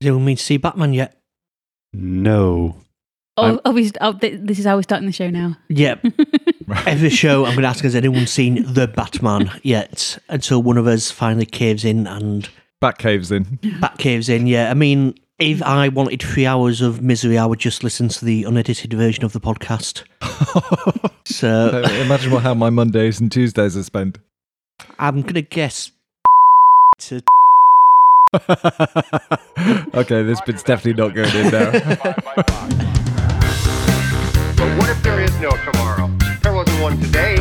Does anyone mean to see Batman yet? No. Oh, oh, we, oh, th- this is how we're starting the show now. Yep. Every show, I'm going to ask, has anyone seen The Batman yet? Until one of us finally caves in and Bat caves in. Bat caves in. Yeah, I mean, if I wanted three hours of misery, I would just listen to the unedited version of the podcast. So Imagine what, how my Mondays and Tuesdays are spent. I'm going to guess. To okay, this bit's definitely not going in. But what if there is no tomorrow? There wasn't one today.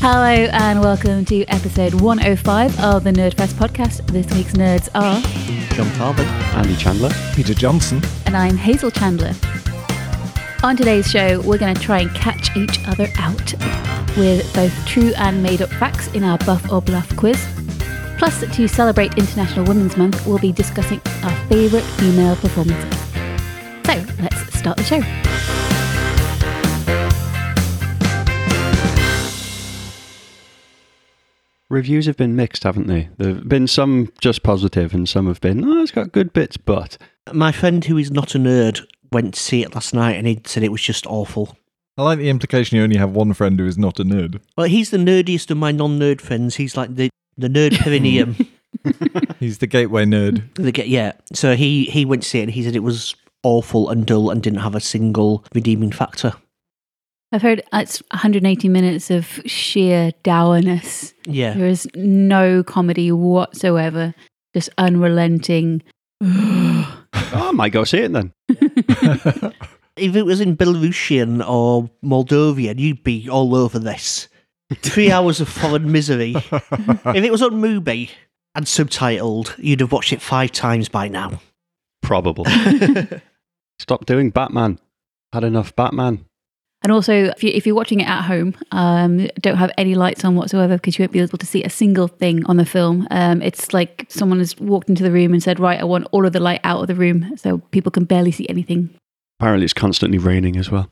Hello and welcome to episode 105 of the Nerdfest podcast. This week's nerds are, Jon Talbot. Andy Chandler. Peter Johnson. and I'm Hazel Chandler. On today's show, we're going to try and catch each other out with both true and made up facts in our Buff or Bluff quiz. Plus, to celebrate International Women's Month, we'll be discussing our favourite female performances. So, let's start the show. Reviews have been mixed, haven't they? There have been some just positive and some have been, oh, it's got good bits, but. My friend who is not a nerd went to see it last night and he said it was just awful. I like the implication you only have one friend who is not a nerd. Well, he's the nerdiest of my non nerd friends. He's like the, the nerd perineum. He's the gateway nerd. They get yeah. So he he went to see it and he said it was awful and dull and didn't have a single redeeming factor. I've heard it's 180 minutes of sheer dourness. Yeah. There is no comedy whatsoever, just unrelenting. Oh, I might go see it then. If it was in Belarusian or Moldovan, you'd be all over this. Three hours of foreign misery. if it was on Mubi and subtitled, you'd have watched it five times by now. Probably. Stop doing Batman. Had enough Batman. And also, if, you, if you're watching it at home, um, don't have any lights on whatsoever because you won't be able to see a single thing on the film. Um, it's like someone has walked into the room and said, "Right, I want all of the light out of the room so people can barely see anything." Apparently, it's constantly raining as well.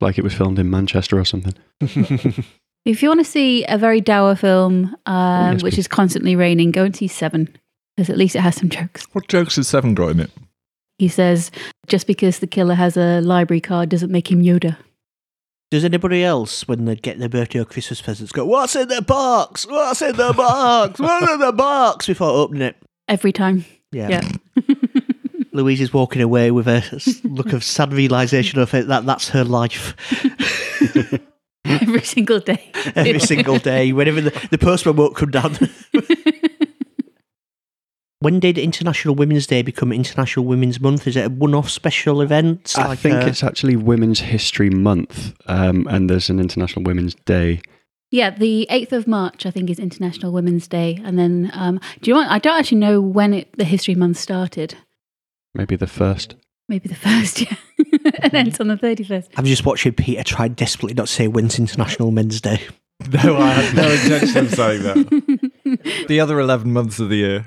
Like it was filmed in Manchester or something. If you want to see a very dour film, um, yes, which please. is constantly raining, go and see Seven because at least it has some jokes. What jokes has Seven got in it? He says, "Just because the killer has a library card doesn't make him Yoda." Does anybody else, when they get their birthday or Christmas presents, go, What's in the box? What's in the box? What's in the box? before opening it? Every time. Yeah. Yeah. Louise is walking away with a look of sad realization of it that that's her life Every single day. every single day. Whenever the, the postman won't come down. When did International Women's Day become International Women's Month? Is it a one-off special event? I Like think a- it's actually Women's History Month, um, and there's an International Women's Day. Yeah, the 8th of March, I think, is International Women's Day. And then, um, do you want, I don't actually know when it, the History Month started. Maybe the first. Maybe the first, yeah. and ends on the 31st. I'm just watching Peter try desperately not to say when's International Men's Day. No, I had no intention of saying that. The other 11 months of the year.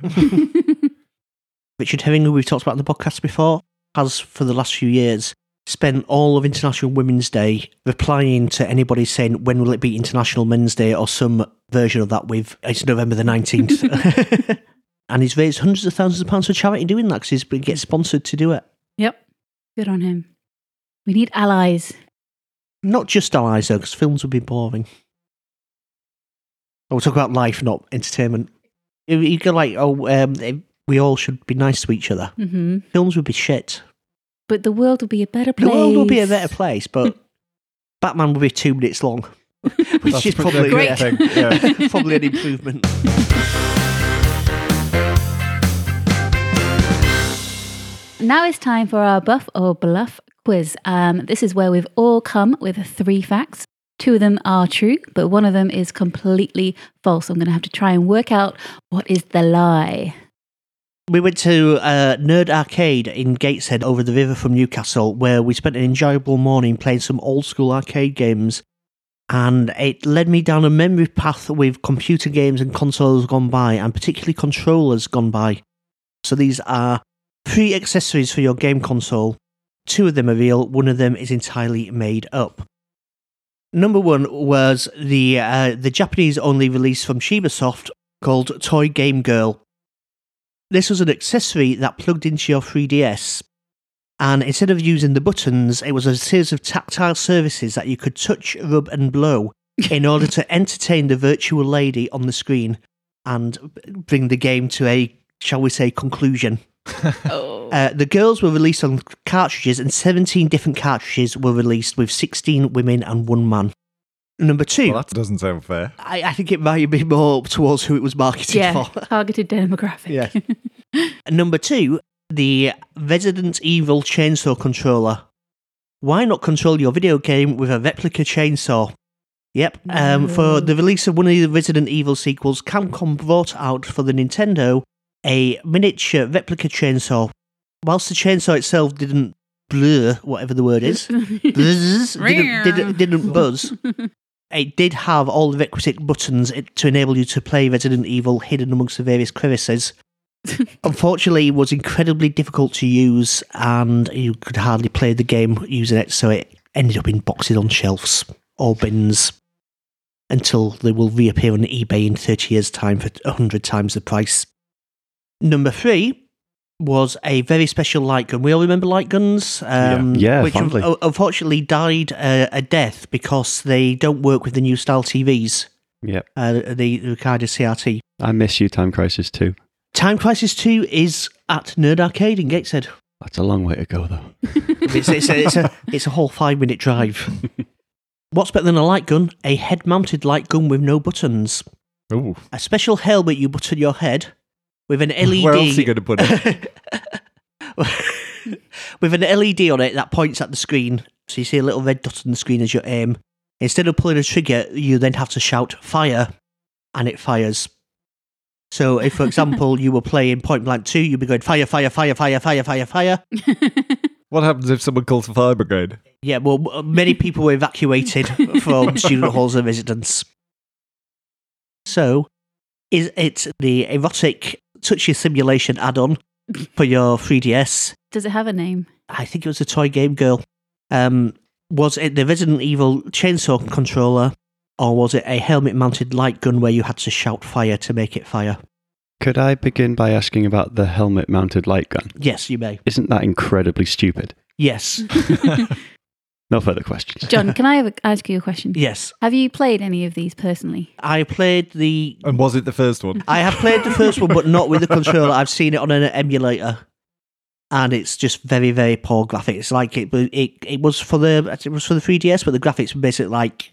Richard Herring, who we've talked about in the podcast before, has for the last few years spent all of International Women's Day replying to anybody saying when will it be International Men's Day or some version of that with it's November the 19th. and he's raised hundreds of thousands of pounds for charity doing that because he's been sponsored to do it. Yep. Good on him. We need allies. Not just allies though, because films would be boring. We'll talk about life, not entertainment. You go like, oh, um, we all should be nice to each other. hmm Films would be shit. But the world would be a better place. The world would be a better place, but Batman would be two minutes long, which That's is pretty probably great yeah, thing, yeah. probably an improvement. Now it's time for our buff or bluff quiz. Um, this is where we've all come with three facts. Two of them are true, but one of them is completely false. I'm going to have to try and work out what is the lie. We went to uh, Nerd Arcade in Gateshead over the river from Newcastle, where we spent an enjoyable morning playing some old school arcade games. And it led me down a memory path with computer games and consoles gone by, and particularly controllers gone by. So these are free accessories for your game console. Two of them are real, one of them is entirely made up. Number one was the uh, the Japanese only release from Shibasoft called Toy Game Girl. This was an accessory that plugged into your 3DS, and instead of using the buttons, it was a series of tactile surfaces that you could touch, rub, and blow in order to entertain the virtual lady on the screen and bring the game to a, shall we say, conclusion. Oh. Uh, the girls were released on cartridges, and 17 different cartridges were released with 16 women and one man. Number two, Well, that doesn't sound fair. I, I think it might be more towards who it was marketed yeah, for. targeted demographic. Number two, the Resident Evil chainsaw controller. Why not control your video game with a replica chainsaw? Yep, um, for the release of one of the Resident Evil sequels, Capcom brought out for the Nintendo a miniature replica chainsaw. Whilst the chainsaw itself didn't blur, whatever the word is, buzz, didn't, didn't, didn't buzz, it did have all the requisite buttons eh, to enable you to play Resident Evil hidden amongst the various crevices. Unfortunately, it was incredibly difficult to use, and you could hardly play the game using it, so it ended up in boxes on shelves or bins until they will reappear on eBay in 30 years' time for 100 times the price. Number three was a very special light gun. We all remember light guns? Um, Yeah, which fondly. un- unfortunately died uh, a death because they don't work with the new style TVs, Yep. uh, the, the Ricardo CRT. I miss you, Time Crisis 2. Time Crisis 2 is at Nerd Arcade in Gateshead. That's a long way to go, though. It's, it's, a, it's, a, it's a whole five minute drive. What's better than a light gun? A head mounted light gun with no buttons. Ooh. A special helmet you put on your head with an LED. Where else are you going to put it? with an LED on it that points at the screen. So you see a little red dot on the screen as you aim. Instead of pulling a trigger, you then have to shout fire, and it fires. So if, for example, you were playing Point Blank 2, you'd be going fire, fire, fire, fire, fire, fire, fire. what happens if someone calls the fire brigade? Yeah, well, uh, many people were evacuated from student halls and residence. So, is it the erotic touchy simulation add-on for your 3DS? Does it have a name? I think it was a toy game girl. Um, was it the Resident Evil chainsaw controller, or was it a helmet-mounted light gun where you had to shout fire to make it fire? Could I begin by asking about the helmet mounted light gun? Yes, you may. Isn't that incredibly stupid? Yes, No further questions. Jon, can I have a, ask you a question? yes. Have you played any of these personally? I played the. And was it the first one? I have played the first one, but not with the controller. I've seen it on an emulator, and it's just very, very poor graphics. It's like it, it, it was for the, it was for the 3DS, but the graphics were basically like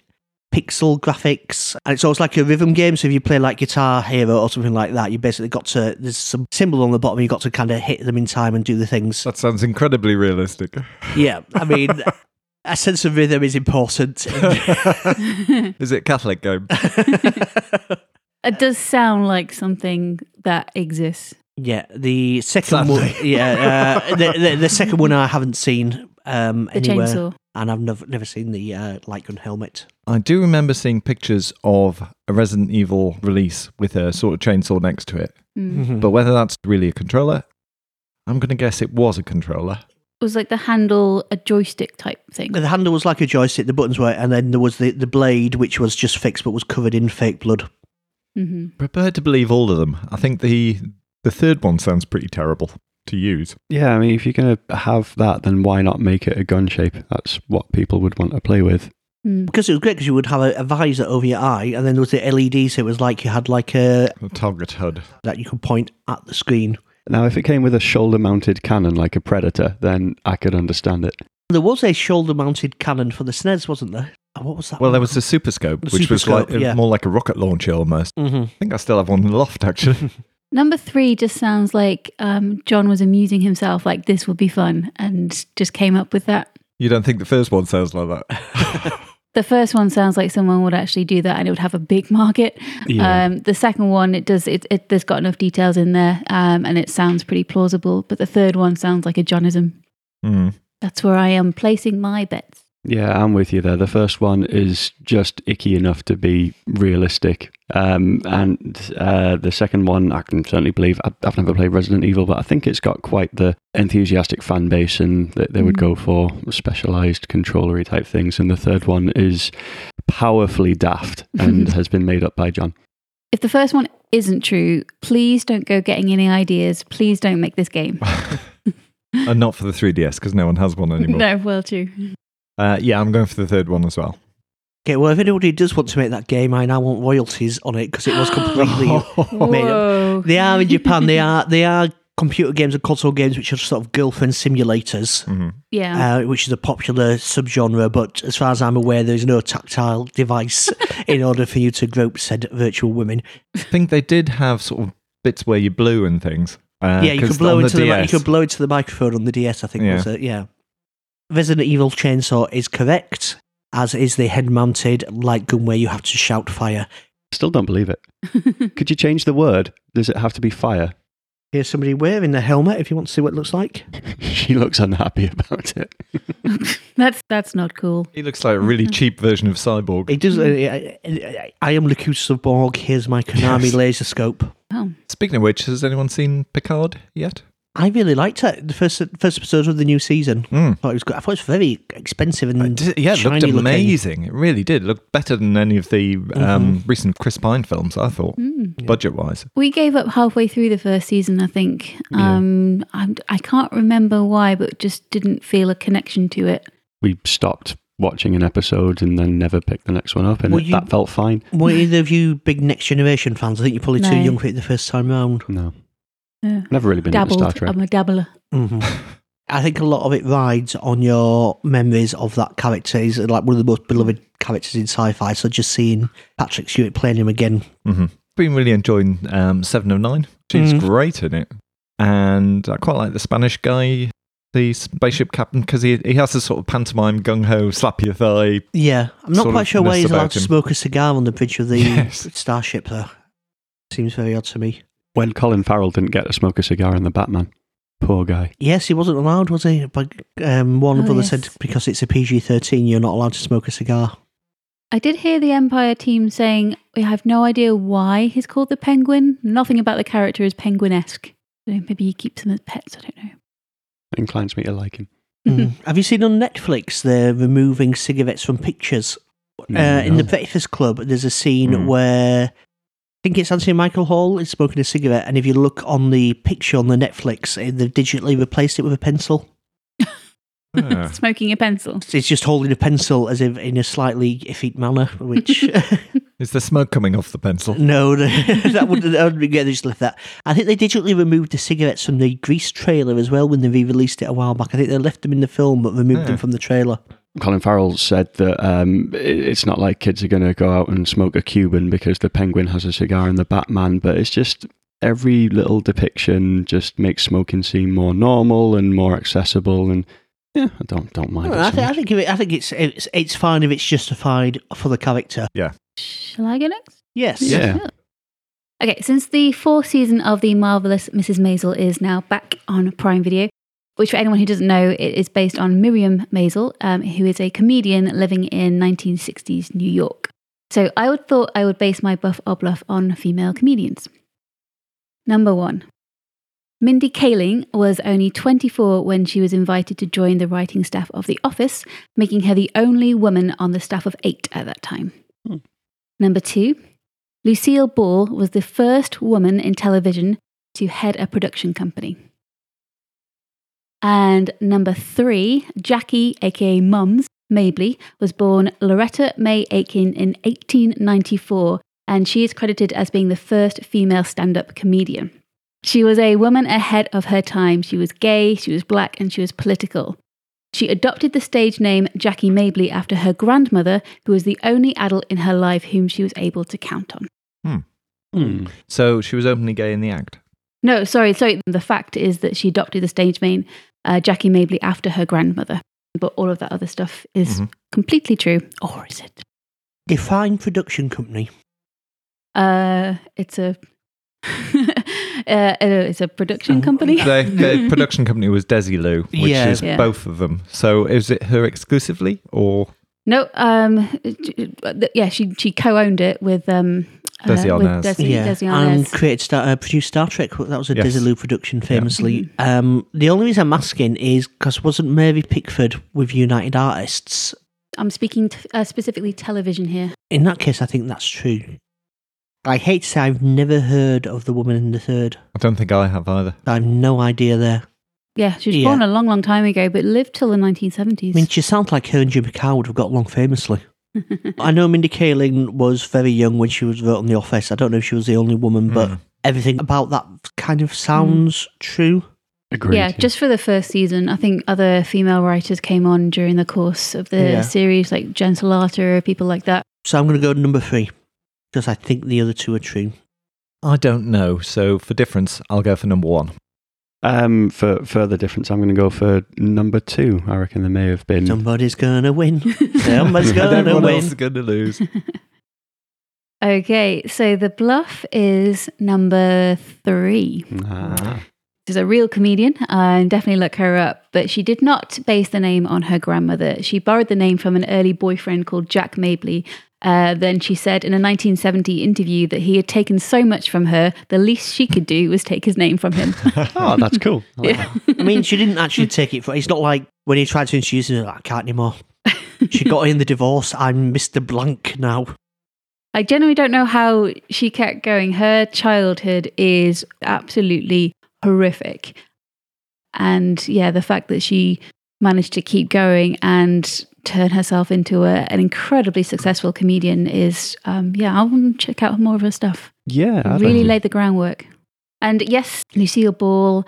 pixel graphics, and it's almost like a rhythm game. So if you play like Guitar Hero or something like that, you basically got to there's some symbol on the bottom. You got to kind of hit them in time and do the things. That sounds incredibly realistic. Yeah, I mean. A sense of rhythm is important. Is it Catholic game? It does sound like something that exists. Yeah, the second one. Yeah, uh, the, the the second one I haven't seen um, The anywhere, chainsaw. and I've never never seen the uh, light gun helmet. I do remember seeing pictures of a Resident Evil release with a sort of chainsaw next to it. Mm. But whether that's really a controller, I'm going to guess it was a controller. It was like the handle, a joystick type thing. The handle was like a joystick, the buttons were, and then there was the, the blade, which was just fixed but was covered in fake blood. hmm Prepared to believe all of them. I think the the third one sounds pretty terrible to use. Yeah, I mean, if you're going to have that, then why not make it a gun shape? That's what people would want to play with. Mm. Because it was great because you would have a, a visor over your eye, and then there was the LED, so it was like you had like a A target HUD. that you could point at the screen. Now, if it came with a shoulder mounted cannon like a Predator, then I could understand it. There was a shoulder-mounted cannon for the SNES, wasn't there? Oh, what was that? Well, there was the Super Scope, The which Super was like yeah. more like a rocket launcher almost. hmm I think I still have one in the loft actually. Number three just sounds like um, Jon was amusing himself, like this would be fun, and just came up with that. you don't think the first one sounds like that? The first one sounds like someone would actually do that, and it would have a big market. Yeah. Um, the second one, it does. It, it there's got enough details in there, um, and it sounds pretty plausible. But the third one sounds like a Johnism. Hmm. That's where I am placing my bets. Yeah, I'm with you there. The first one is just icky enough to be realistic. Um, and uh, the second one, I can certainly believe. I- I've never played Resident Evil, but I think it's got quite the enthusiastic fan base, and that they would go for specialized controllery type things. And the third one is powerfully daft and has been made up by Jon. If the first one isn't true, please don't go getting any ideas. Please don't make this game. and not for the 3DS because no one has one anymore. no, well, true. Uh, yeah, I'm going for the third one as well. Okay, well, if anybody does want to make that game, I now want royalties on it because it was completely made up. Whoa. They are in Japan. They are they are computer games and console games, which are sort of girlfriend simulators, Mhm. Yeah. uh, which is a popular subgenre. But as far as I'm aware, there is no tactile device in order for you to grope said virtual women. I think they did have sort of bits where you blew and things. Uh, yeah, you 'cause could blow into the, mi- you could blow into the microphone on the DS. I think Yeah. was it? Yeah. Resident Evil Chainsaw is correct, as is the head-mounted light gun where you have to shout fire. Still don't believe it. Could you change the word? Does it have to be fire? Here's somebody wearing the helmet. If you want to see what it looks like. she looks unhappy about it. that's that's not cool. He looks like a really cheap version of Cyborg. It does. Uh, I, I, I am Locutus of Borg. Here's my Konami Yes. laser scope. Oh, Speaking of which, has anyone seen Picard yet? I really liked it. The first first episode of the new season. Mm. I thought it was good. I thought it was very expensive and I did- yeah, it looked shiny looking. amazing. It really did. It looked better than any of the Mm-hmm. um, recent Chris Pine films, I thought, mm. budget wise. we gave up halfway through the first season. I think. Yeah. Um, I'm, I can't remember why, but just didn't feel a connection to it. We stopped watching an episode and then never picked the next one up, and it- you- that felt fine. Were either of you big Next Generation fans? I think you're probably too young for it the first time round. No, Yeah. never really been into Dabbled. Star Trek. I'm a dabbler. hmm I think a lot of it rides on your memories of that character. He's like one of the most beloved characters in sci-fi. So just seeing Patrick Stewart playing him again, hmm Been really enjoying um, Seven of Nine. She's Mm. great in it, and I quite like the Spanish guy, the spaceship captain, because he he has this sort of pantomime gung ho, slap your thigh. yeah, I'm not quite sure why he's allowed about to smoke a cigar on the bridge of the Yes. starship. Though seems very odd to me. When Colin Farrell didn't get to smoke a cigar in the Batman, poor guy. Yes, he wasn't allowed, was he? But um, Warner Oh, Brothers yes. said because it's a PG-13, you're not allowed to smoke a cigar. I did hear the Empire team saying we have no idea why he's called the Penguin. Nothing about the character is penguin-esque. So maybe he keeps them as pets. I don't know. Inclines me to like him. Mm. Have you seen on Netflix they're removing cigarettes from pictures? Uh, in the No. Breakfast Club, there's a scene Mm. where I think it's Anthony Michael Hall is smoking a cigarette, and if you look on the picture on the Netflix, eh, they've digitally replaced it with a pencil. Ah. Smoking a pencil. It's just holding a pencil as if in a slightly iffy manner, which Is the smoke coming off the pencil? no, that would that would be good. They just left that. I think they digitally removed the cigarettes from the Grease trailer as well when they re-released it a while back. I think they left them in the film but removed Yeah. them from the trailer. Colin Farrell said that um, it's not like kids are going to go out and smoke a Cuban because the penguin has a cigar in the Batman, but it's just every little depiction just makes smoking seem more normal and more accessible. And yeah, I don't don't mind. Well, it I, so think, I think it, I think it's, it's it's fine if it's justified for the character. Yeah. Shall I go next? Yes. Yeah. Okay, since the fourth season of The Marvelous Mrs. Maisel is now back on Prime Video, which for anyone who doesn't know, it is based on Miriam Maisel, um, who is a comedian living in 1960s New York. So I would thought I would base my buff or bluff on female comedians. Number one. Mindy Kaling was only 24 when she was invited to join the writing staff of The Office, making her the only woman on the staff of eight at that time. Hmm. Number two, Lucille Ball was the first woman in television to head a production company. And number three, Jackie, aka Mums, Mabley, was born Loretta May Aiken in 1894, and she is credited as being the first female stand up comedian. She was a woman ahead of her time. She was gay, she was black, and she was political. She adopted the stage name Jackie Mabley after her grandmother, who was the only adult in her life whom she was able to count on. Hmm. So she was openly gay in the act. No, sorry, sorry. The fact is that she adopted the stage name uh, Jackie Mabley after her grandmother. But all of that other stuff is Mhm. completely true. Or is it? Define production company. Uh, it's a uh, it's a production company. the, the production company was Desi Desilu, which Yeah. is Yeah. both of them. So is it her exclusively or No, um, yeah, she she co-owned it with um uh, Desi with Arnaz. Desi, yeah, Desi and created Star, uh, produced Star Trek. That was a Yes. Desilu production, famously. Um, the only reason I'm asking is because wasn't Mary Pickford with United Artists? I'm speaking t- uh, specifically television here. In that case, I think that's true. I hate to say I've never heard of the woman in the third. I don't think I have either. I have no idea there. Yeah, she was Yeah. born a long, long time ago, but lived till the 1970s. I mean, she sounds like her and Jimmy Carr would have got along famously. I know Mindy Kaling was very young when she was wrote on The Office. I don't know if she was the only woman, but Mm. everything about that kind of sounds true. Agreed. yeah, just for the first season. I think other female writers came on during the course of the Yeah. series, like Jen Celotta, people like that. So I'm going to go number three because I think the other two are true. I don't know. So for difference, I'll go for number one. Um, for further difference, I'm going to go for number two. I reckon there may have been. Somebody's going to win. Somebody's going to win. else is going to lose. Okay, so the bluff is number three. Ah. She's a real comedian uh, and definitely look her up, but she did not base the name on her grandmother. She borrowed the name from an early boyfriend called Jack Mabley. Uh, then she said in a 1970 interview that he had taken so much from her, the least she could do was take his name from him. oh, that's cool. I like Yeah. I mean, she didn't actually take it for. It's not like when he tried to introduce her, I can't anymore. She got in the divorce. I'm Mr. Blank now. I genuinely don't know how she kept going. Her childhood is absolutely horrific. And yeah, the fact that she managed to keep going and turn herself into a, an incredibly successful comedian is, um, yeah, I want to check out more of her stuff. Yeah, I'd really laid the groundwork. And yes, Lucille Ball,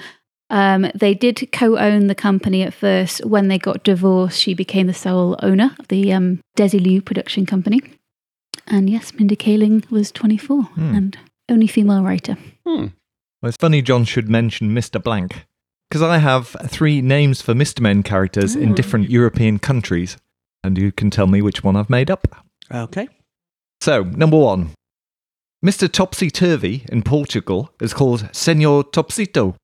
um, they did co own the company at first. When they got divorced, she became the sole owner of the um, Desilu production company. And yes, Mindy Kaling was 24 Hmm. and only female writer. Hmm. Well, it's funny Jon should mention Mr. Blank because I have three names for Mr. Men characters in hmm. different European countries, and you can tell me which one I've made up. Okay. So, number one Mr. Topsy Turvy in Portugal is called Senor Topsito.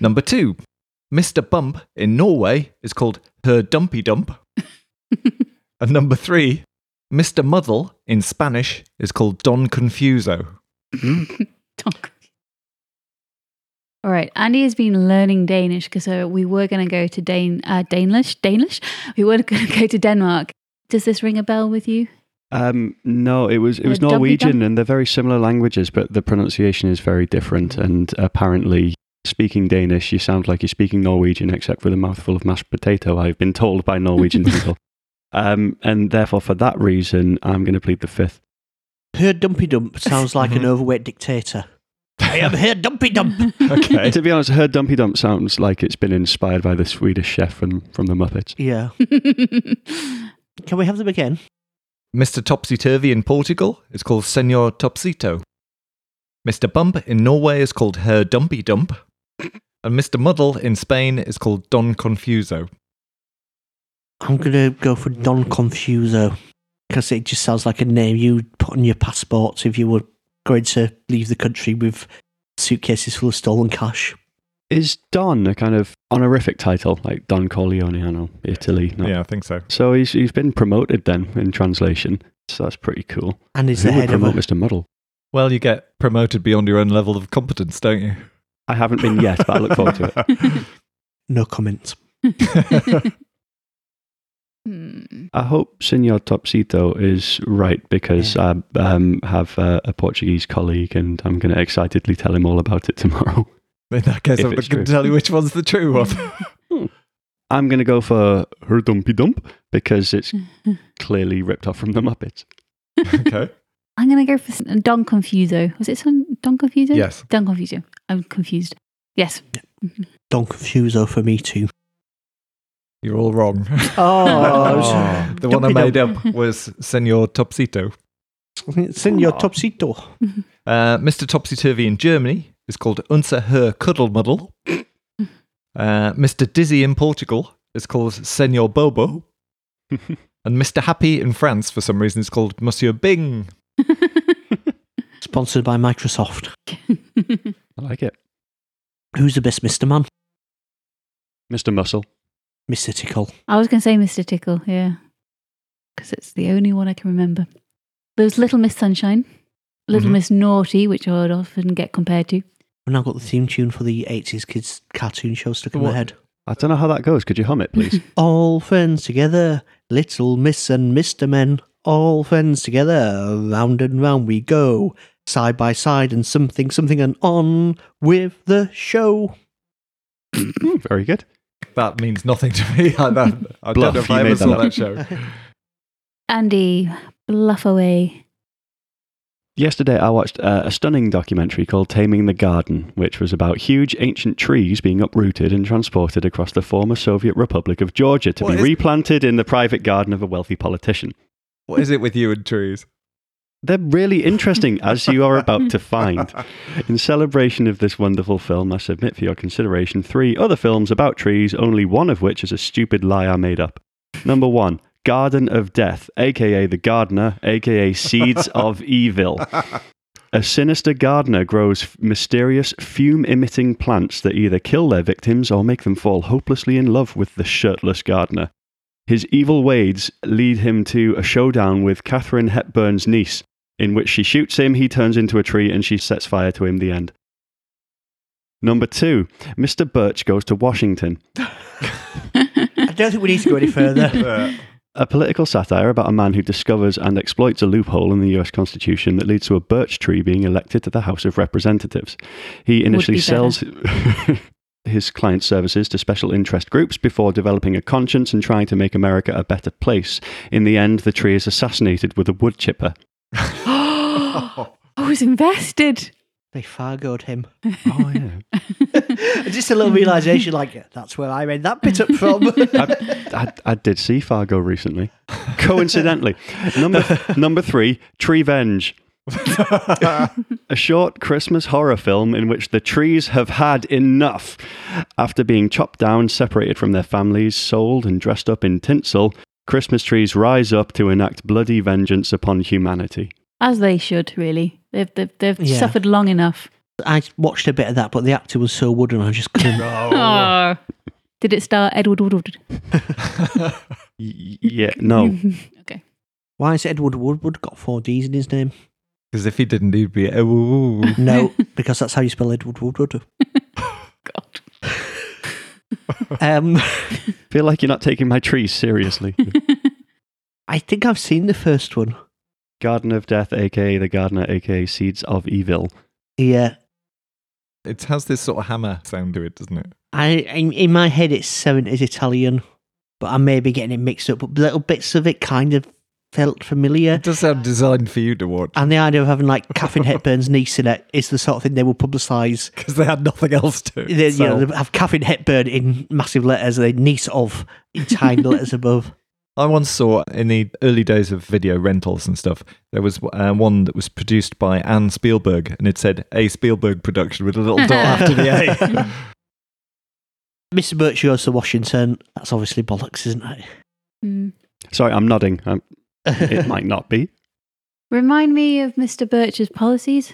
number two Mr. Bump in Norway is called Her Dumpy Dump. and number three Mr. Muddle in Spanish is called Don Confuso. Donk. All right, Andy has been learning Danish because uh, we were going to go to Dan- uh, Danish. Danish. We were going to go to Denmark. Does this ring a bell with you? Um, no, it was it was Dumpy Norwegian, and they're very similar languages, but the pronunciation is very different. And apparently, speaking Danish, you sound like you're speaking Norwegian, except with a mouthful of mashed potato. I've been told by Norwegian people, um, and therefore, for that reason, I'm going to plead the fifth. Her Dumpy Dump sounds like an overweight dictator. I am her Dumpy Dump. Okay. To be honest, her Dumpy Dump sounds like it's been inspired by the Swedish chef from, from the Muppets. Yeah. Can we have them again? Mr. Topsy Turvy in Portugal is called Senor Topsito. Mr. Bump in Norway is called Her Dumpy Dump. And Mr. Muddle in Spain is called Don Confuso. I'm going to go for Don Confuso because it just sounds like a name you'd put on your passport if you were going to leave the country with suitcases full of stolen cash. Is Don a kind of honorific title, like Don Corleone, I know, Italy? no? Yeah, I think so. So he's, he's been promoted then in translation. So that's pretty cool. And is Who the would head of promote a, Mr. Muddle? Well, you get promoted beyond your own level of competence, don't you? I haven't been yet, but I look forward to it. No comment. Hmm. I hope Senor Topsito is right because I um, have a, a Portuguese colleague and I'm going to excitedly tell him all about it tomorrow. In that case, I'm going to tell you which one's the true one. I'm going to go for her dumpy dump because it's clearly ripped off from the Muppets. okay. I'm going to go for Don Confuso. Was it some Don Confuso? Yes. Don Confuso. I'm confused. Yes. Don Confuso for me too. You're all wrong. Oh, the one I made up was Senor Topsito. Senor Topsito. Uh, Mr. Topsy Turvy in Germany is called Unser Herr Cuddle Muddle. Uh, Mr. Dizzy in Portugal is called Senor Bobo. and Mr. Happy in France, for some reason, is called Monsieur Bing. Sponsored by Microsoft. I like it. Who's the best Mr. Man? Mr. Muscle. Mr. Tickle. I was going to say Mr. Tickle, yeah. Because it's the only one I can remember. There was Little Miss Sunshine, Little Mhm. Miss Naughty, which I would often get compared to. I've now got the theme tune for the 80s kids cartoon show stuck in my head. I don't know how that goes. Could you hum it, please? All friends together, little Miss and Mr. Men. All friends together, round and round we go, side by side and something, something, and on with the show. Hmm, Very good. That means nothing to me. I, that, I Bluff, don't know if you I made ever saw that that show. Andy, bluff away. Yesterday, I watched uh, a stunning documentary called Taming the Garden, which was about huge ancient trees being uprooted and transported across the former Soviet Republic of Georgia to What be is- replanted in the private garden of a wealthy politician. What is it with you and trees? They're really interesting, as you are about to find. In celebration of this wonderful film, I submit for your consideration three other films about trees, only one of which is a stupid lie I made up. Number one, Garden of Death, aka The Gardener, aka Seeds of Evil. A sinister gardener grows f- mysterious fume emitting plants that either kill their victims or make them fall hopelessly in love with the shirtless gardener. His evil ways lead him to a showdown with Katharine Hepburn's niece, in which she shoots him, he turns into a tree, and she sets fire to him. The end. Number two, Mr. Birch goes to Washington. I don't think we need to go any further. A political satire about a man who discovers and exploits a loophole in the US Constitution that leads to a birch tree being elected to the House of Representatives. He initially sells his client services to special interest groups before developing a conscience and trying to make America a better place. In the end, the tree is assassinated with a wood chipper. I was invested. they fargoed him. Oh, yeah. Just a little realization like, that's where I read that bit up from. I, I, I did see Fargo recently. Coincidentally. Number, number three, Treevenge. a short Christmas horror film in which the trees have had enough. After being chopped down, separated from their families, sold, and dressed up in tinsel, Christmas trees rise up to enact bloody vengeance upon humanity. As they should, really. They've, they've, they've Yeah. suffered long enough. I watched a bit of that, but the actor was so wooden, I just couldn't. Oh. Did it star Edward Woodward? Yeah, no. okay. Why has Edward Woodward got four D's in his name? Because if he didn't, he'd be. Oh, ooh, ooh. No, because that's how you spell Edward Woodward. God. Um, feel like you're not taking my trees seriously. I think I've seen the first one. Garden of Death, aka the Gardener, aka Seeds of Evil. Yeah, It has this sort of hammer sound to it, doesn't it? I in, in my head it's seventies Italian, but I may be getting it mixed up. But little bits of it kind of felt familiar. It does sound designed for you to watch And the idea of having like Katharine Hepburn's niece in it is the sort of thing they will publicise. because they had nothing else to. They, you know, they have Katharine Hepburn in massive letters, the niece of in tiny letters above. I once saw in the early days of video rentals and stuff, there was uh, one that was produced by Anne Spielberg, and it said A Spielberg production with a little dot after the A. Mr. Birch goes to Washington. That's obviously bollocks, isn't it? Hmm. Sorry, I'm nodding. Um, it might not be. Remind me of Mr. Birch's policies.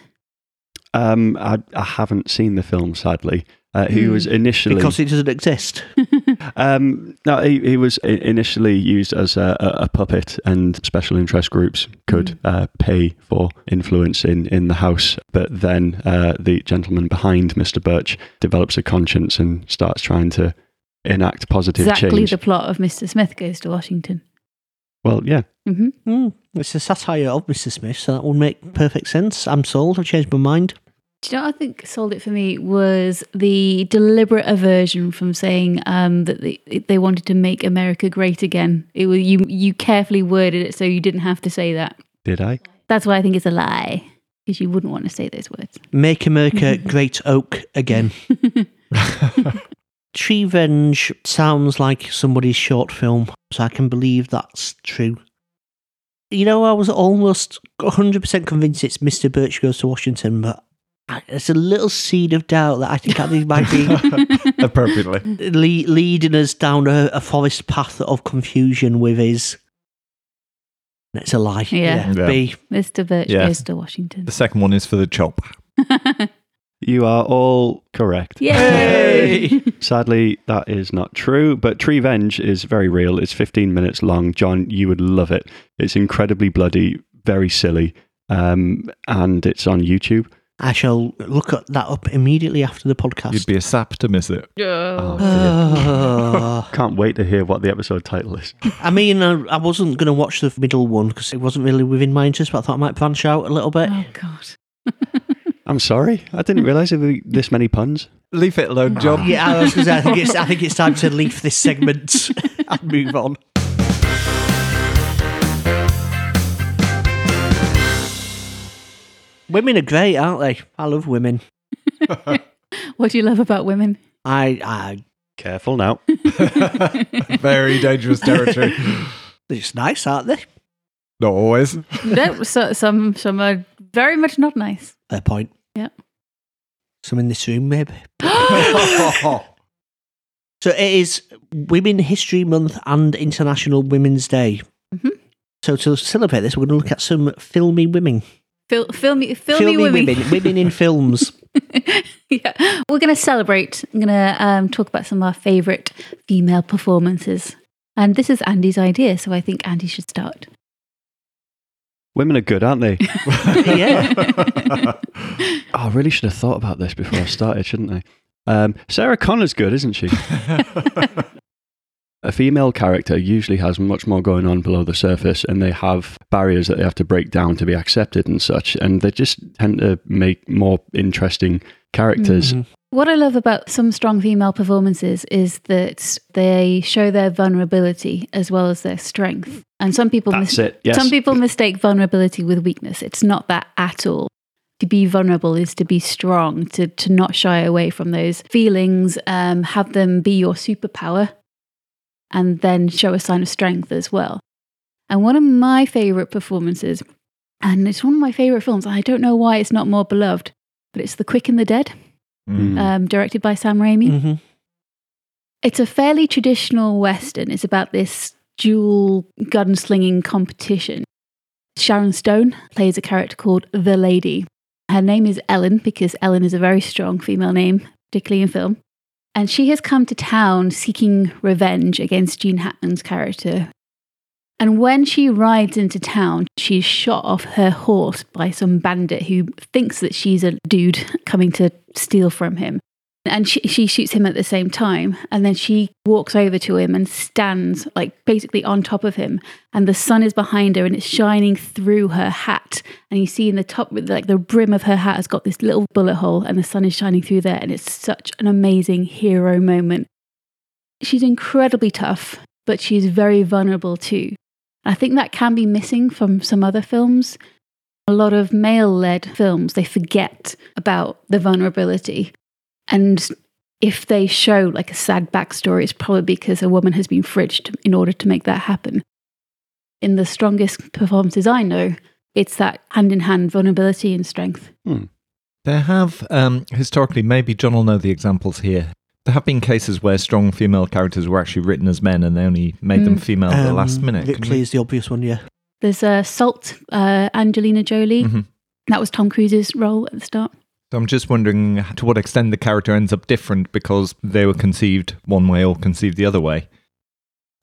Um, I, I haven't seen the film, sadly. Uh, he Hmm. was initially because it doesn't exist. um, no, he, he was initially used as a, a, a puppet, and special interest groups could uh, pay for influence in, in the house. But then uh, the gentleman behind Mr. Birch develops a conscience and starts trying to enact positive exactly change. the plot of Mr. Smith Goes to Washington. Well, yeah, hmm Hmm, it's a satire of Mr. Smith, so that would make perfect sense. I'm sold. I've changed my mind. Do you know what I think sold it for me was the deliberate aversion from saying um, that they, they wanted to make America great again. It was you you carefully worded it so you didn't have to say that. did I? That's why I think it's a lie because you wouldn't want to say those words. Make America Great Oak again. Tree Venge sounds like somebody's short film, so I can believe that's true. You know, I was almost 100% convinced it's Mr. Birch Goes to Washington, but I- there's a little seed of doubt that I think Andy might be Appropriately. le- leading us down a, a forest path of confusion with his. It's a lie. Yeah. Yeah. B. Mr. Birch Yeah. Goes to Washington. The second one is for the chop. You are all correct. Yay! Sadly, that is not true, but Treevenge is very real. It's 15 minutes long. Jon, you would love it. It's incredibly bloody, very silly, um, and it's on YouTube. I shall look at that up immediately after the podcast. You'd be a sap to miss it. Oh, dear. Oh. Can't wait to hear what the episode title is. I mean, I, I wasn't going to watch the middle one because it wasn't really within my interest, but I thought I might branch out a little bit. oh God. I'm sorry. I didn't realize there were this many puns. Leave it alone, Jon. Ah, yeah, I was going to say, I think, it's, I think it's time to leave this segment and move on. Women are great, aren't they? I love women. What do you love about women? I, I Careful now. Very dangerous territory. they're just nice, aren't they? Not always. no, so, some some are very much not nice. Fair point. Yeah. Some in this room, maybe. So it is Women History Month and International Women's Day. Mhm. So to celebrate this, we're going to look at some filmy women. Fil- filmy, filmy, women. women. Women in films. yeah, we're going to celebrate. I'm going to um, talk about some of our favourite female performances. And this is Andy's idea, so I think Andy should start. Women are good, aren't they? yeah. Oh, I really should have thought about this before I started, shouldn't I? Um, Sarah Connor's good, isn't she? a female character usually has much more going on below the surface and they have barriers that they have to break down to be accepted and such. And they just tend to make more interesting characters. Mhm. What I love about some strong female performances is that they show their vulnerability as well as their strength. And some people That's it, yes. some people mistake vulnerability with weakness. It's not that at all. To be vulnerable is to be strong, to to not shy away from those feelings, um, have them be your superpower, and then show a sign of strength as well. And one of my favorite performances, and it's one of my favorite films. I don't know why it's not more beloved, but it's The Quick and the Dead, Mm. um, directed by Sam Raimi. Mhm. It's a fairly traditional Western. It's about this duel gunslinging competition. Sharon Stone plays a character called The Lady. Her name is Ellen because Ellen is a very strong female name, particularly in film. And she has come to town seeking revenge against Gene Hackman's character. And when she rides into town, she's shot off her horse by some bandit who thinks that she's a dude coming to steal from him. And she, she shoots him at the same time. And then she walks over to him and stands, like, basically on top of him. And the sun is behind her and it's shining through her hat. And you see in the top, like, the brim of her hat has got this little bullet hole and the sun is shining through there. And it's such an amazing hero moment. She's incredibly tough, but she's very vulnerable too. I think that can be missing from some other films. A lot of male led films, they forget about the vulnerability. And if they show like a sad backstory, it's probably because a woman has been fridged in order to make that happen. In the strongest performances I know, it's that hand in hand vulnerability and strength. There have, um, historically, maybe Jon will know the examples here. There have been cases where strong female characters were actually written as men and they only made them Mm. female at the Um, last minute. Can Ripley is the obvious one, yeah. There's uh, Salt, uh, Angelina Jolie. Mhm. That was Tom Cruise's role at the start. So I'm just wondering to what extent the character ends up different because they were conceived one way or conceived the other way.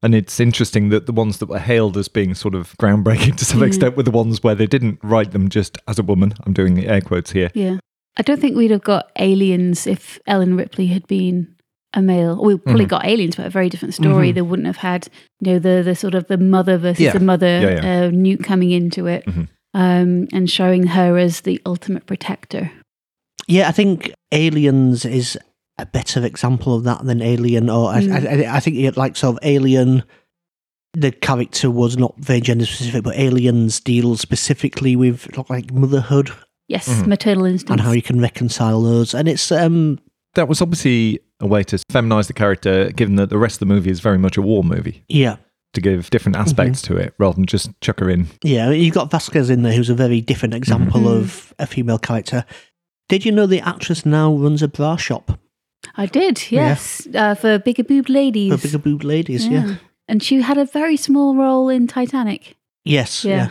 And it's interesting that the ones that were hailed as being sort of groundbreaking to some Mm. extent were the ones where they didn't write them just as a woman. I'm doing the air quotes here. Yeah. I don't think we'd have got aliens if Ellen Ripley had been a male. We probably Mhm. got aliens, but a very different story. Mhm. They wouldn't have had, you know, the the sort of the mother versus Yeah. the mother Yeah, yeah. Uh, Newt coming into it, Mhm. um, and showing her as the ultimate protector. Yeah, I think Aliens is a better example of that than Alien, or I, Mm. I, I think it like sort of Alien. The character was not very gender specific, but Aliens deals specifically with like motherhood Yes, Mhm. maternal instincts. and how you can reconcile those. And it's um That was obviously a way to feminize the character, given that the rest of the movie is very much a war movie, yeah to give different aspects to it rather than just chuck her in. yeah. You've got Vasquez in there, who's a very different example Mhm. of a female character. Did you know the actress now runs a bra shop I did, yes, uh, for bigger boob ladies. for bigger boobed ladies? Yeah. and she had a very small role in Titanic. Yes. Yeah. Yeah.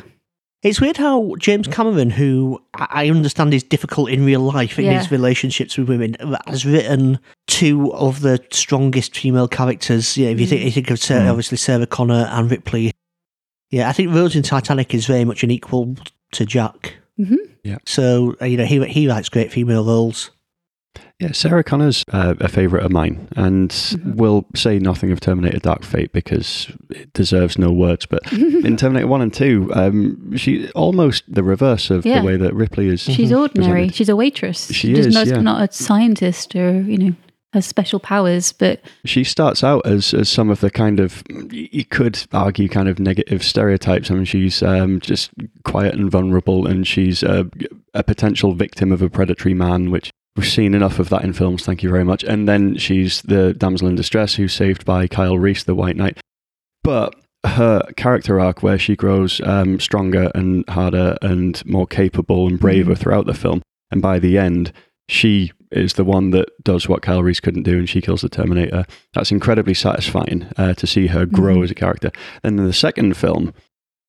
It's weird how James Cameron, who I I understand is difficult in real life in Yeah. his relationships with women, has written two of the strongest female characters. Yeah, if you think you think of Sarah, Mm. obviously Sarah Connor and Ripley. Yeah, I think Rose in Titanic is very much an equal to Jack. Mhm. Yeah. So uh, you know he he writes great female roles. Yeah, Sarah Connor's uh, a favourite of mine, and Mm-hmm. will say nothing of Terminator Dark Fate because it deserves no words. But in Terminator 1 and 2, um, she almost the reverse of Yeah. the way that Ripley is. She's ordinary. presented. She's a waitress. She does is, not, yeah. not a scientist or, you know, has special powers, but She starts out as, as some of the kind of, you could argue, kind of negative stereotypes. I mean, she's um, just quiet and vulnerable, and she's a, a potential victim of a predatory man, which we've seen enough of that in films, thank you very much. And then she's the damsel in distress who's saved by Kyle Reese, the White Knight. But her character arc, where she grows um, stronger and harder and more capable and braver throughout the film, and by the end, she is the one that does what Kyle Reese couldn't do, and she kills the Terminator. That's incredibly satisfying uh, to see her grow Mhm. as a character. Then the second film,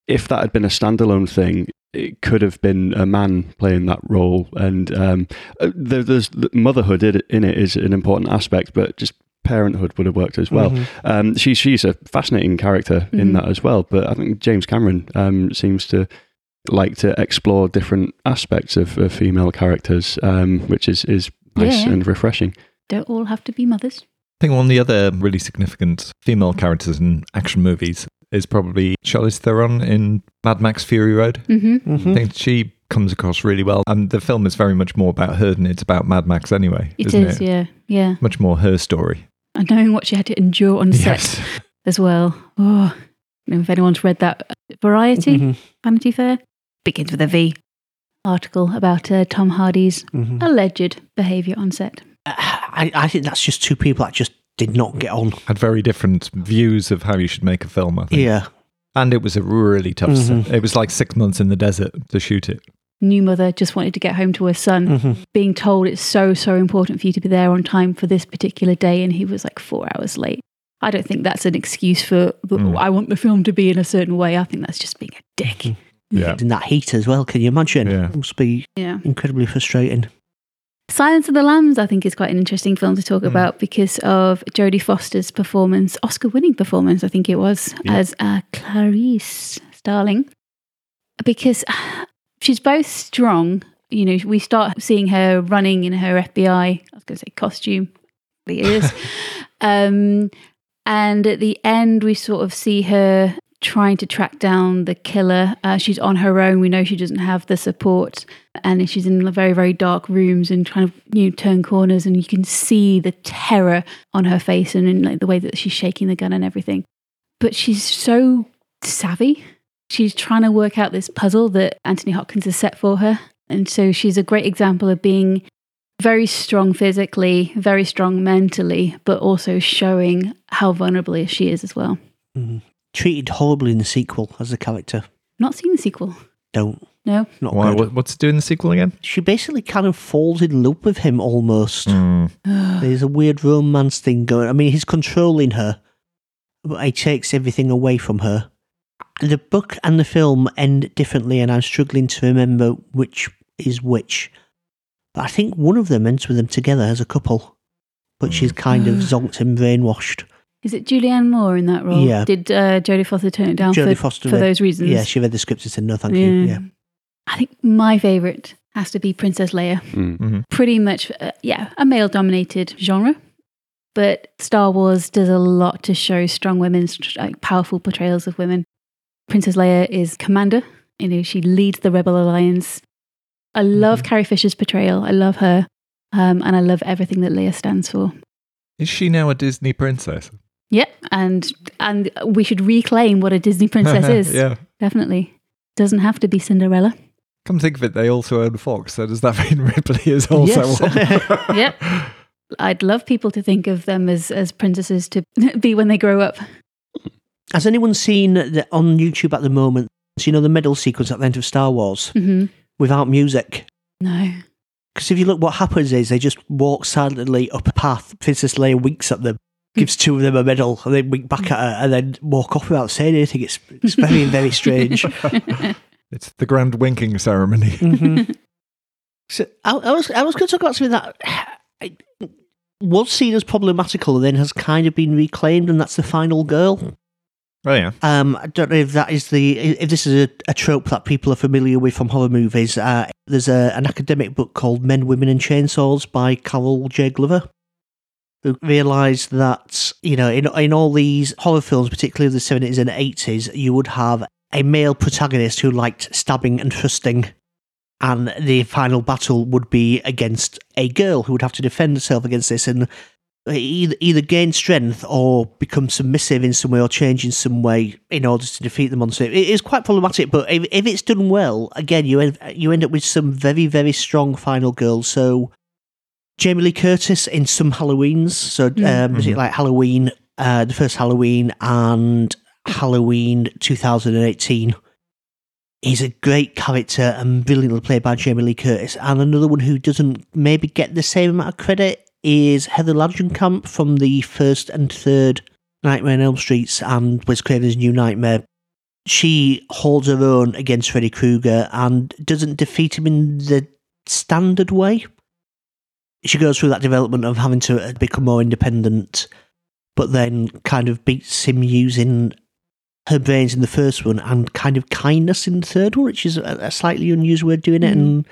if that had been a standalone thing, it could have been a man playing that role, and um, uh, there, there's motherhood in it is an important aspect, but just parenthood would have worked as well. Mhm. Um, she, she's a fascinating character in Mhm. that as well, but I think James Cameron um, seems to like to explore different aspects of, of female characters, um, which is, is nice Yeah, yeah. and refreshing. don't all have to be mothers. I think one of the other really significant female characters in action movies is probably Charlize Theron in Mad Max Fury Road. Mm-hmm. I Mhm. think she comes across really well. And the film is very much more about her than it's about Mad Max anyway. It isn't is, it? yeah, yeah. Much more her story. And knowing what she had to endure on set Yes. as well. Oh, I don't know if anyone's read that Variety, Mhm. Vanity Fair, begins with a V article about uh, Tom Hardy's Mhm. alleged behaviour on set. I, I think that's just two people that just did not get on. Had very different views of how you should make a film, I think. Yeah. And it was a really tough Mhm. set. It was like six months in the desert to shoot it. New mother just wanted to get home to her son, Mhm. being told it's so, so important for you to be there on time for this particular day, and he was like four hours late. I don't think that's an excuse for, Mm. I want the film to be in a certain way. I think that's just being a dick. Yeah. In that heat as well, can you imagine? Yeah. It must be Yeah. incredibly frustrating. Silence of the Lambs, I think, is quite an interesting film to talk Mm. about because of Jodie Foster's performance, Oscar winning performance, I think it was, Yeah. as uh, Clarice Starling. Because she's both strong. You know, we start seeing her running in her FBI, I was going to say costume, it is. um, and at the end, we sort of see her trying to track down the killer. Uh, she's on her own. We know she doesn't have the support and she's in very very dark rooms and trying to you know turn corners and you can see the terror on her face and in like the way that she's shaking the gun and everything but she's so savvy she's trying to work out this puzzle that anthony hopkins has set for her and so she's a great example of being very strong physically very strong mentally but also showing how vulnerable she is as well Mhm. Treated horribly in the sequel as a character. not seen the sequel Don't. no Not Why, good. what's it doing in the sequel again? She basically kind of falls in love with him almost. Mm. There's a weird romance thing going. I mean, he's controlling her, but he takes everything away from her. The book and the film end differently, and I'm struggling to remember which is which. But I think one of them ends with them together as a couple. But she's kind of zonked and brainwashed. Is it Julianne Moore in that role? Yeah. Did uh, Jodie Foster turn it down Jodie for, Foster for read- those reasons? Yeah, she read the script and said, no, thank you. Yeah. I think my favourite has to be Princess Leia. Mm. Mhm. Pretty much, uh, yeah, a male dominated genre. But Star Wars does a lot to show strong women, like powerful portrayals of women. Princess Leia is commander. You know, she leads the Rebel Alliance. I love Carrie Fisher's portrayal. I love her. Um, and I love everything that Leia stands for. Is she now a Disney princess? Yep, and and we should reclaim what a Disney princess is. yeah. Definitely. Doesn't have to be Cinderella. Come think of it, they also own Fox. So does that mean Ripley is also Yes. one? Yep. I'd love people to think of them as, as princesses to be when they grow up. Has anyone seen the, on YouTube at the moment, so you know the medal sequence at the end of Star Wars hmm without music? No. Because if you look, what happens is they just walk silently up a path. Princess Leia winks at them, gives two of them a medal, and then wink back at her, and then walk off without saying anything. It's, it's very, very strange. It's the grand winking ceremony. Mhm. so I, I was I was going to talk about something that I- was seen as problematical and then has kind of been reclaimed, and that's the final girl. Oh yeah. Um, I don't know if that is the if this is a, a trope that people are familiar with from horror movies. Uh, there's a, an academic book called Men, Women, and Chainsaws by Carol J. Clover, who realised that you know in in all these horror films, particularly the seventies and eighties, you would have a male protagonist who liked stabbing and thrusting. And the final battle would be against a girl who would have to defend herself against this, and either, either gain strength or become submissive in some way or change in some way in order to defeat the monster. It is quite problematic, but if, if it's done well, again, you end, you end up with some very, very strong final girls. So, Jamie Lee Curtis in some Halloweens, so um, is it like Halloween, uh, the first Halloween, and Halloween 2018 He's a great character and brilliantly played by Jamie Lee Curtis. And another one who doesn't maybe get the same amount of credit is Heather Langenkamp from the first and third Nightmare on Elm Streets and Wes Craven's New Nightmare. She holds her own against Freddy Krueger and doesn't defeat him in the standard way. She goes through that development of having to uh, become more independent, but then kind of beats him using her brains in the first one and kind of kindness in the third one, which is a, slightly unusual way of doing it. Mm. And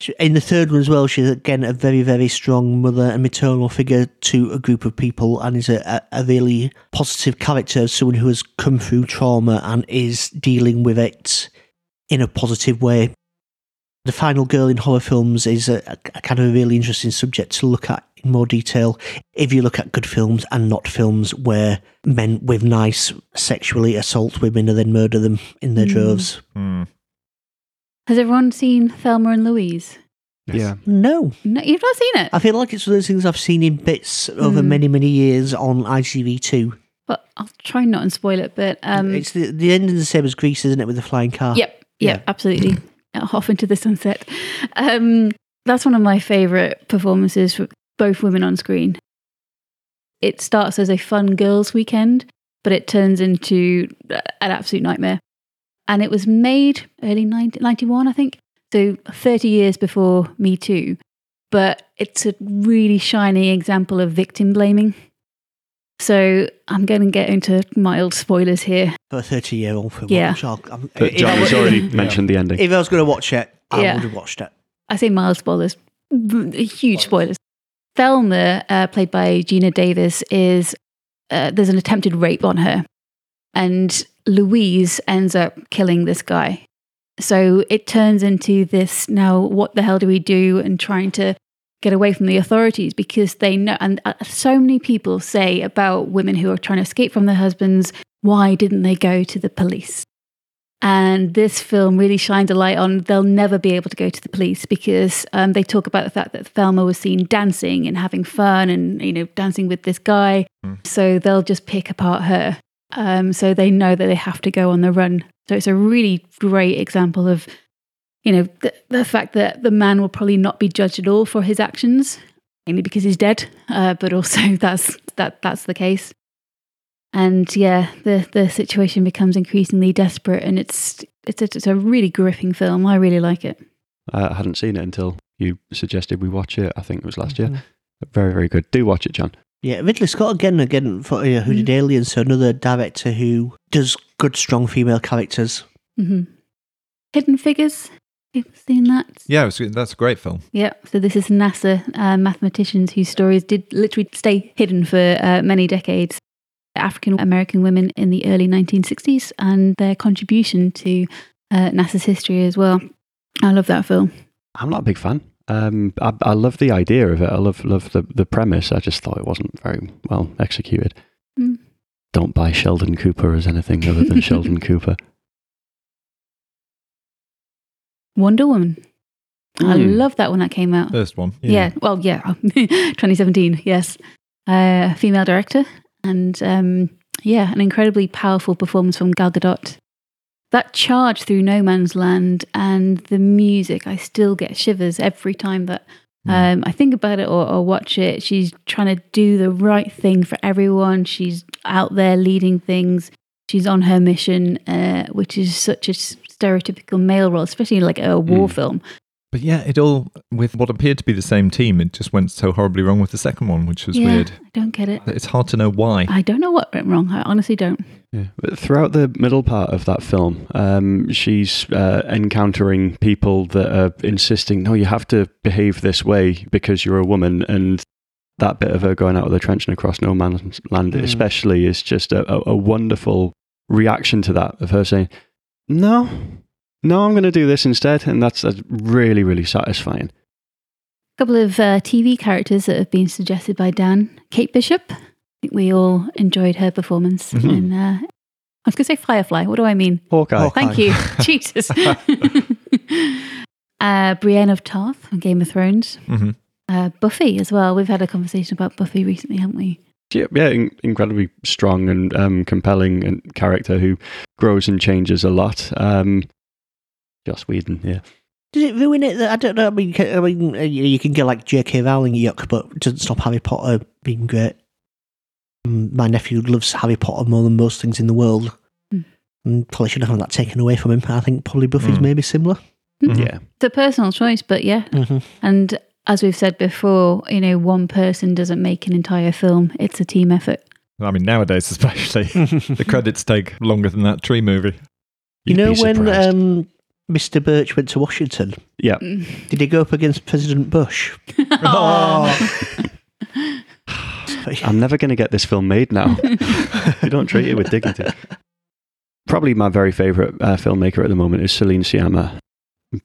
she, in the third one as well, she's again a very, very strong mother and maternal figure to a group of people and is a, a, a really positive character, someone who has come through trauma and is dealing with it in a positive way. The final girl in horror films is a, a, a kind of a really interesting subject to look at in more detail if you look at good films and not films where men with nice sexually assault women and then murder them in their Mm. droves. Hmm. Has everyone seen Thelma and Louise? Yeah. No, No, you've not seen it. I feel like it's one of those things I've seen in bits over Mm. many, many years on ITV2. But I'll try not and spoil it. But um, it's the, the ending the same as Grease, isn't it, with the flying car? Yep. Yep. Yeah. Absolutely. Off into the sunset. Um, that's one of my favourite performances for both women on screen. It starts as a fun girls' weekend, but it turns into an absolute nightmare. And it was made early 90, 91, I think. So 30 years before Me Too. But it's a really shining example of victim blaming. So I'm going to get into mild spoilers here. For a 30 year old film. Yeah. which I'll- I'm- But if, Jon I, has already Yeah. mentioned the ending. if I was going to watch it, I Yeah. would have watched it. I say mild spoilers, huge spoilers. Thelma, uh, played by Geena Davis, is uh, there's an attempted rape on her, and Louise ends up killing this guy. So it turns into this now. What the hell do we do? And trying to get away from the authorities because they know. And uh, so many people say about women who are trying to escape from their husbands, why didn't they go to the police? And this film really shines a light on they'll never be able to go to the police because um, they talk about the fact that Thelma was seen dancing and having fun and, you know, dancing with this guy. So they'll just pick apart her. Um, so they know that they have to go on the run. So it's a really great example of, you know, the, the fact that the man will probably not be judged at all for his actions, mainly because he's dead, uh, but also that's that that's the case and yeah, the the situation becomes increasingly desperate, and it's it's a, it's a really gripping film. I really like it. Uh, I hadn't seen it until you suggested we watch it. I think it was last Mm-hmm. year. Very, very good. Do watch it, Jon. Yeah, Ridley Scott again, again, for, uh, who did Alien, so another director who does good, strong female characters. hmm Hidden Figures. You've seen that? Yeah, it was, that's a great film. Yeah. So this is NASA uh, mathematicians whose stories did literally stay hidden for uh, many decades. African American women in the early 1960s and their contribution to uh, NASA's history as well. I love that film. I'm not a big fan. Um, I, I love the idea of it. I love love the, the premise. I just thought it wasn't very well executed. Mm. Don't buy Sheldon Cooper as anything other than Sheldon Cooper. Wonder Woman. I Mm. love that when that came out. First one. Yeah. Well, yeah. 2017. Yes. Uh, female director. And um, yeah, an incredibly powerful performance from Gal Gadot. That charge through no man's land and the music, I still get shivers every time that um, I think about it or, or watch it. She's trying to do the right thing for everyone. She's out there leading things. she's on her mission, uh, which is such a stereotypical male role, especially like a war Mm. film. But yeah, it all, with what appeared to be the same team, it just went so horribly wrong with the second one, which was yeah, weird. I don't get it. It's hard to know why. I don't know what went wrong. I honestly don't. Yeah. But throughout the middle part of that film, um, she's uh, encountering people that are insisting, no, you have to behave this way because you're a woman. And that bit of her going out of the trench and across no man's land, Mm. especially, is just a, a, a wonderful reaction to that of her saying, no, no, I'm going to do this instead. And that's, that's really, really satisfying. A couple of uh, TV characters that have been suggested by Dan. Kate Bishop. I think we all enjoyed her performance Mhm. in. Uh, I was going to say Firefly. What do I mean? Hawkeye. Hawkeye. Thank you. Jesus. uh, Brienne of Tarth from Game of Thrones. hmm Uh, Buffy as well. We've had a conversation about Buffy recently, haven't we? Yeah, yeah, in- incredibly strong and um, compelling and character who grows and changes a lot. Um, Joss Whedon, yeah. Does it ruin it? That I don't know. I mean, I mean, uh, you you can get like J.K. Rowling yuck, but it doesn't stop Harry Potter being great. Um, My nephew loves Harry Potter more than most things in the world, Hmm. and probably shouldn't have that taken away from him. I think probably Buffy's Hmm. maybe similar. Mhm. Yeah. It's a personal choice, but yeah. Mm-hmm. And as we've said before, you know, one person doesn't make an entire film. It's a team effort. I mean, nowadays, especially, the credits take longer than that tree movie. You You'd know when um, Mr. Birch went to Washington? Yeah. Did he go up against President Bush? Sorry. I'm never going to get this film made now. you don't treat it with dignity. Probably my very favourite uh, filmmaker at the moment is Celine Sciamma,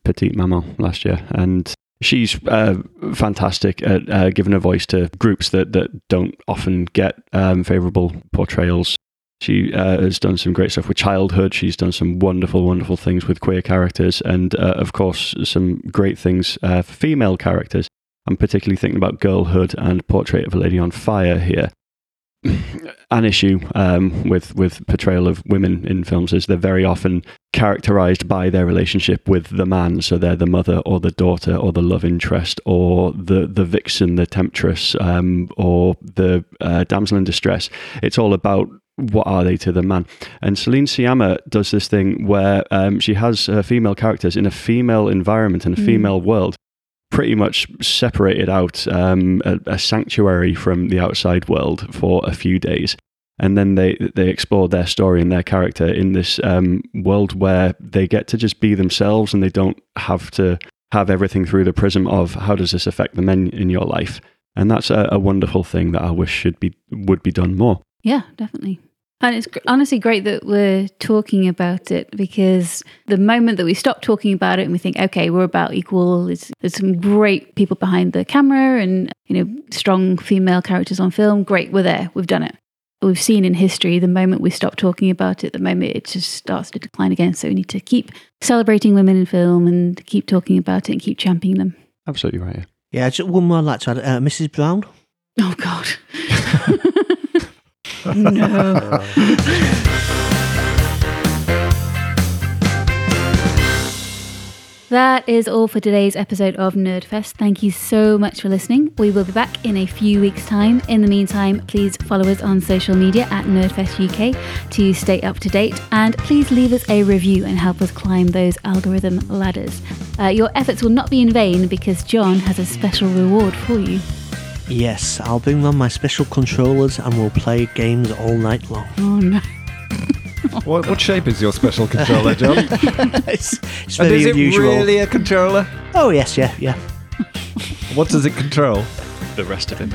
Petite Maman last year. And she's uh, fantastic at uh, giving a voice to groups that, that don't often get um, favourable portrayals. She uh, has done some great stuff with childhood. She's done some wonderful, wonderful things with queer characters, and uh, of course, some great things uh, for female characters. I'm particularly thinking about Girlhood and Portrait of a Lady on Fire here. An issue um, with with portrayal of women in films is they're very often characterized by their relationship with the man, so they're the mother or the daughter or the love interest or the the vixen, the temptress, um, or the uh, damsel in distress. It's all about what are they to the man. And Celine Sciamma does this thing where um, she has her female characters in a female environment and a Mm. female world pretty much separated out um, a, a sanctuary from the outside world for a few days. And then they, they explore their story and their character in this um, world where they get to just be themselves and they don't have to have everything through the prism of how does this affect the men in your life. And that's a, a wonderful thing that I wish should be would be done more. Yeah, definitely. And it's honestly great that we're talking about it because the moment that we stop talking about it and we think, okay, we're about equal, there's, there's some great people behind the camera and, you know, strong female characters on film, great, we're there, we've done it. We've seen in history the moment we stop talking about it, the moment it just starts to decline again. So we need to keep celebrating women in film and keep talking about it and keep championing them. Absolutely right. yeah. Yeah, just one more I'd like to add. Uh, Mrs. Brown. Oh, God. no. That is all for today's episode of Nerdfest. Thank you so much for listening. We will be back in a few weeks' time. In the meantime, please follow us on social media at Nerdfest UK to stay up to date. And please leave us a review and help us climb those algorithm ladders. Uh, your efforts will not be in vain because Jon has a special reward for you. Yes, I'll bring on my special controllers and we'll play games all night long. Oh no. What, what shape is your special controller, Jon? it's it's and very is it unusual. really a controller? Oh yes, yeah, yeah. What does it control? The rest of it.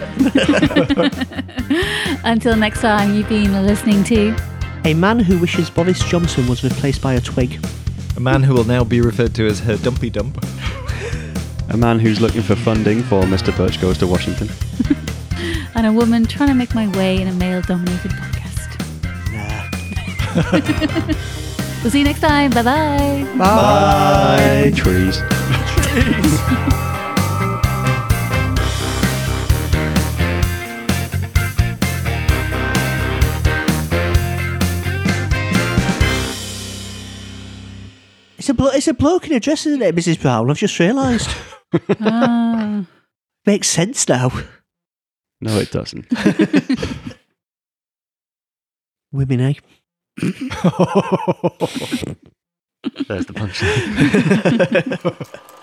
Until next time, you've been listening to A man who wishes Boris Johnson was replaced by a twig. A man who will now be referred to as her dumpy dump. A man who's looking for funding for Mr. Birch Goes to Washington. and a woman trying to make my way in a male dominated podcast. Nah. We'll see you next time. Bye bye. Bye. Trees. It's a blo- it's a bloke in a dress, isn't it, Mrs. Brown? I've just realised. Ah. Makes sense now. No, it doesn't. Women, eh? There's the punchline.